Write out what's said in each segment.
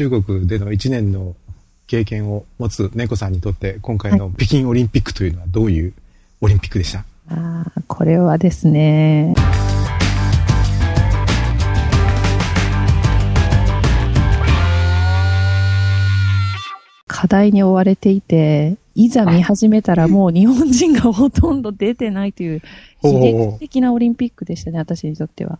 中国での1年の経験を持つ猫さんにとって、今回の北京オリンピックというのはどういうオリンピックでした、ああ、これはですね、課題に追われていて、いざ見始めたらもう日本人がほとんど出てないという、悲劇的なオリンピックでしたね、私にとっては。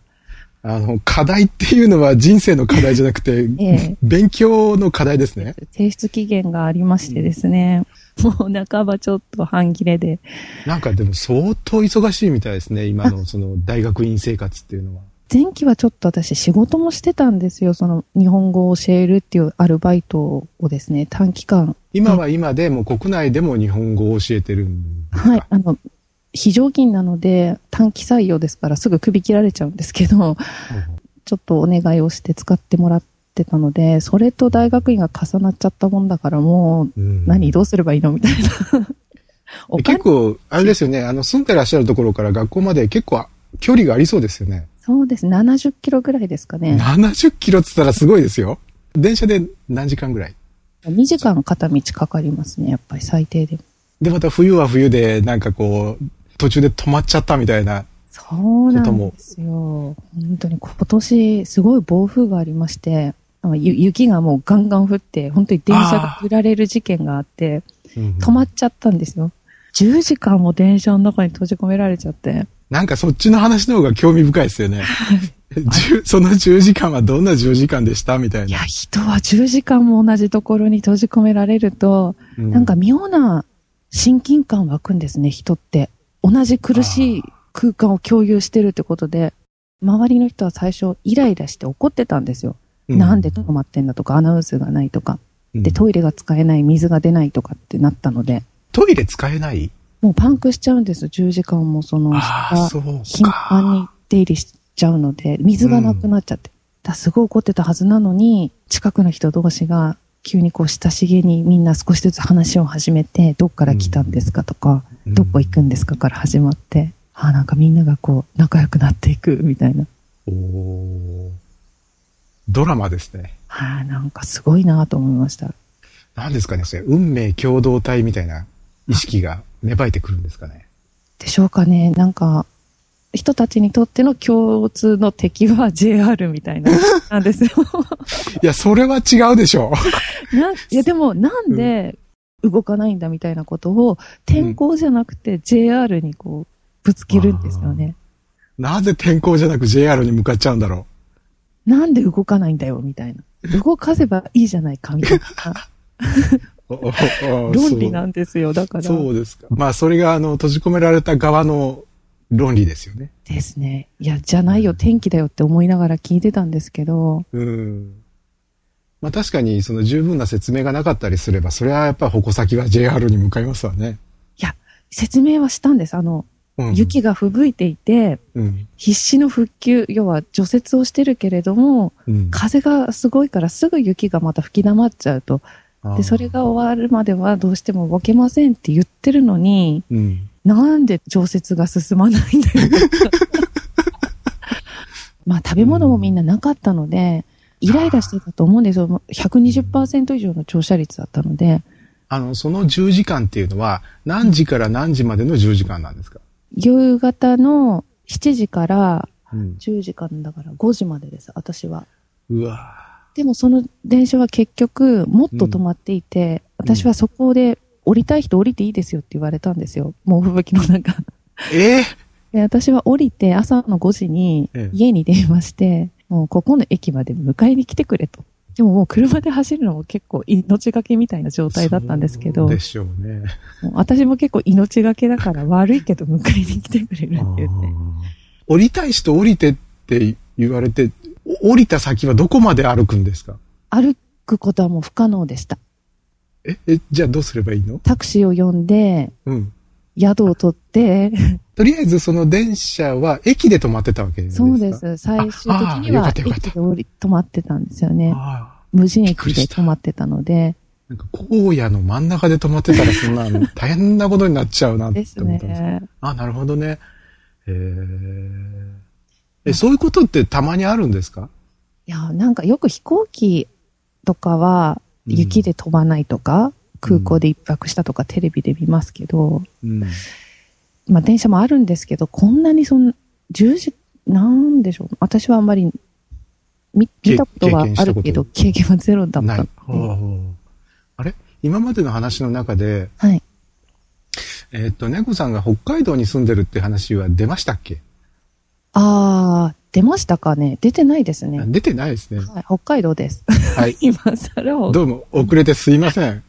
あの、課題っていうのは人生の課題じゃなくて、ええ勉強の課題ですね。提出期限がありましてですね、もう半ばちょっと半切れで、なんかでも相当忙しいみたいですね、今のその大学院生活っていうのは。前期はちょっと私仕事もしてたんですよ。その日本語を教えるっていうアルバイトをですね、短期間。今は今でもう国内でも日本語を教えてるんですか？はい、あの、非常勤なので短期採用ですからすぐ首切られちゃうんですけど、ちょっとお願いをして使ってもらってたので、それと大学院が重なっちゃったもんだからもう、うん何どうすればいいのみたいな。結構、あれですよね、あの、住んでらっしゃるところから学校まで結構距離がありそうですよね。そうです。70キロぐらいですかね。70キロって言ったらすごいですよ。電車で何時間ぐらい？2時間片道かかりますね。やっぱり最低でも。で、また冬は冬で、なんかこう、途中で止まっちゃったみたいな。そうなんですよ。本当に今年すごい暴風がありまして、雪がもうガンガン降って、本当に電車が揺られる事件があって、止まっちゃったんですよ。10時間も電車の中に閉じ込められちゃって。なんかそっちの話の方が興味深いですよね。その10時間はどんな10時間でしたみたいないや、。人は10時間も同じところに閉じ込められると、うなんか妙な親近感湧くんですね、人って。同じ苦しい空間を共有してるってことで、周りの人は最初イライラして怒ってたんですよ。うなんで止まってんだとか、アナウンスがないとか。で、トイレが使えない、水が出ないとかってなったので、トイレ使えない？もうパンクしちゃうんです、10時間もその頻繁にか。出入りしちゃうので、水がなくなっちゃって。だからすごい怒ってたはずなのに、近くの人同士が急にこう親しげにみんな少しずつ話を始めて、どっから来たんですかとか、うんどこ行くんですかから始まって、ああ、なんかみんながこう仲良くなっていくみたいな。おードラマですね。はあ、なんかすごいなと思いました。何ですかね、それ、運命共同体みたいな意識が芽生えてくるんですかね。でしょうかね。なんか、人たちにとっての共通の敵は JR みたいな、なんですよ。いや、それは違うでしょ なんいや、でも、なんで動かないんだみたいなことを、天候じゃなくて JR にこう、ぶつけるんですよね。なぜ天候じゃなく JR に向かっちゃうんだろなんで動かないんだよ、みたいな。動かせばいいじゃないか、みたいな 論理なんですよ。だから。そうですか。まあ、それが、あの、閉じ込められた側の論理ですよね。ですね。いや、じゃないよ、天気だよって思いながら聞いてたんですけど、うん。まあ、確かに、その十分な説明がなかったりすれば、それはやっぱ矛先は JR に向かいますわね。いや、説明はしたんです。あの、うん、雪が吹雪いていて、うん。必死の復旧、要は除雪をしてるけれども、うん。風がすごいからすぐ雪がまた吹き溜まっちゃうと。で、それが終わるまではどうしても動けませんって言ってるのに、うん。なんで常設が進まないんだよ。まあ食べ物もみんななかったので、イライラしてたと思うんですよ。120%以上の乗車率だったので、あの、その10時間っていうのは、何時から何時までの10時間なんですか？夕方の7時からうん。10時間だから5時までです、私は。うわでもその電車は結局もっと止まっていて、私はそこで降りたい人降りていいですよって言われたんですよ。猛吹雪の中。え？えで私は降りて朝の5時にええ家に電話して、もうここの駅まで迎えに来てくれと。でももう車で走るのも結構命がけみたいな状態だったんですけど、でしょうね。もう私も結構命がけだから悪いけど迎えに来てくれるって言って。降りたい人降りてって言われて、降りた先はどこまで歩くんですか？歩くことはもう不可能でした。え、え、じゃあどうすればいいの？タクシーを呼んで、うん。宿を取って、とりあえずその電車は駅で止まってたわけですか？そうで。す。最終的には駅で降り止まってたんですよね。無人駅で止まってたので。なんか荒野の真ん中で止まってたらそんな 大変なことになっちゃうなってです思ったんです。ね。あ、なるほどね。へえ。え、そういうことってたまにあるんですか？いや、なんかよく飛行機とかは雪で飛ばないとか、空港で一泊したとかテレビで見ますけど、うん。まあ電車もあるんですけど、こんなにそん、10時、なんでしょう。私はあんまり見見たことはあるけど、経験はゼロだった。あれ？今までの話の中で、はい。えっと、猫さんが北海道に住んでるって話は出ましたっけ？ああ、出ましたかね？出てないですね。出てないですね。はい、北海道です。はい。今更どうも、遅れてすいません。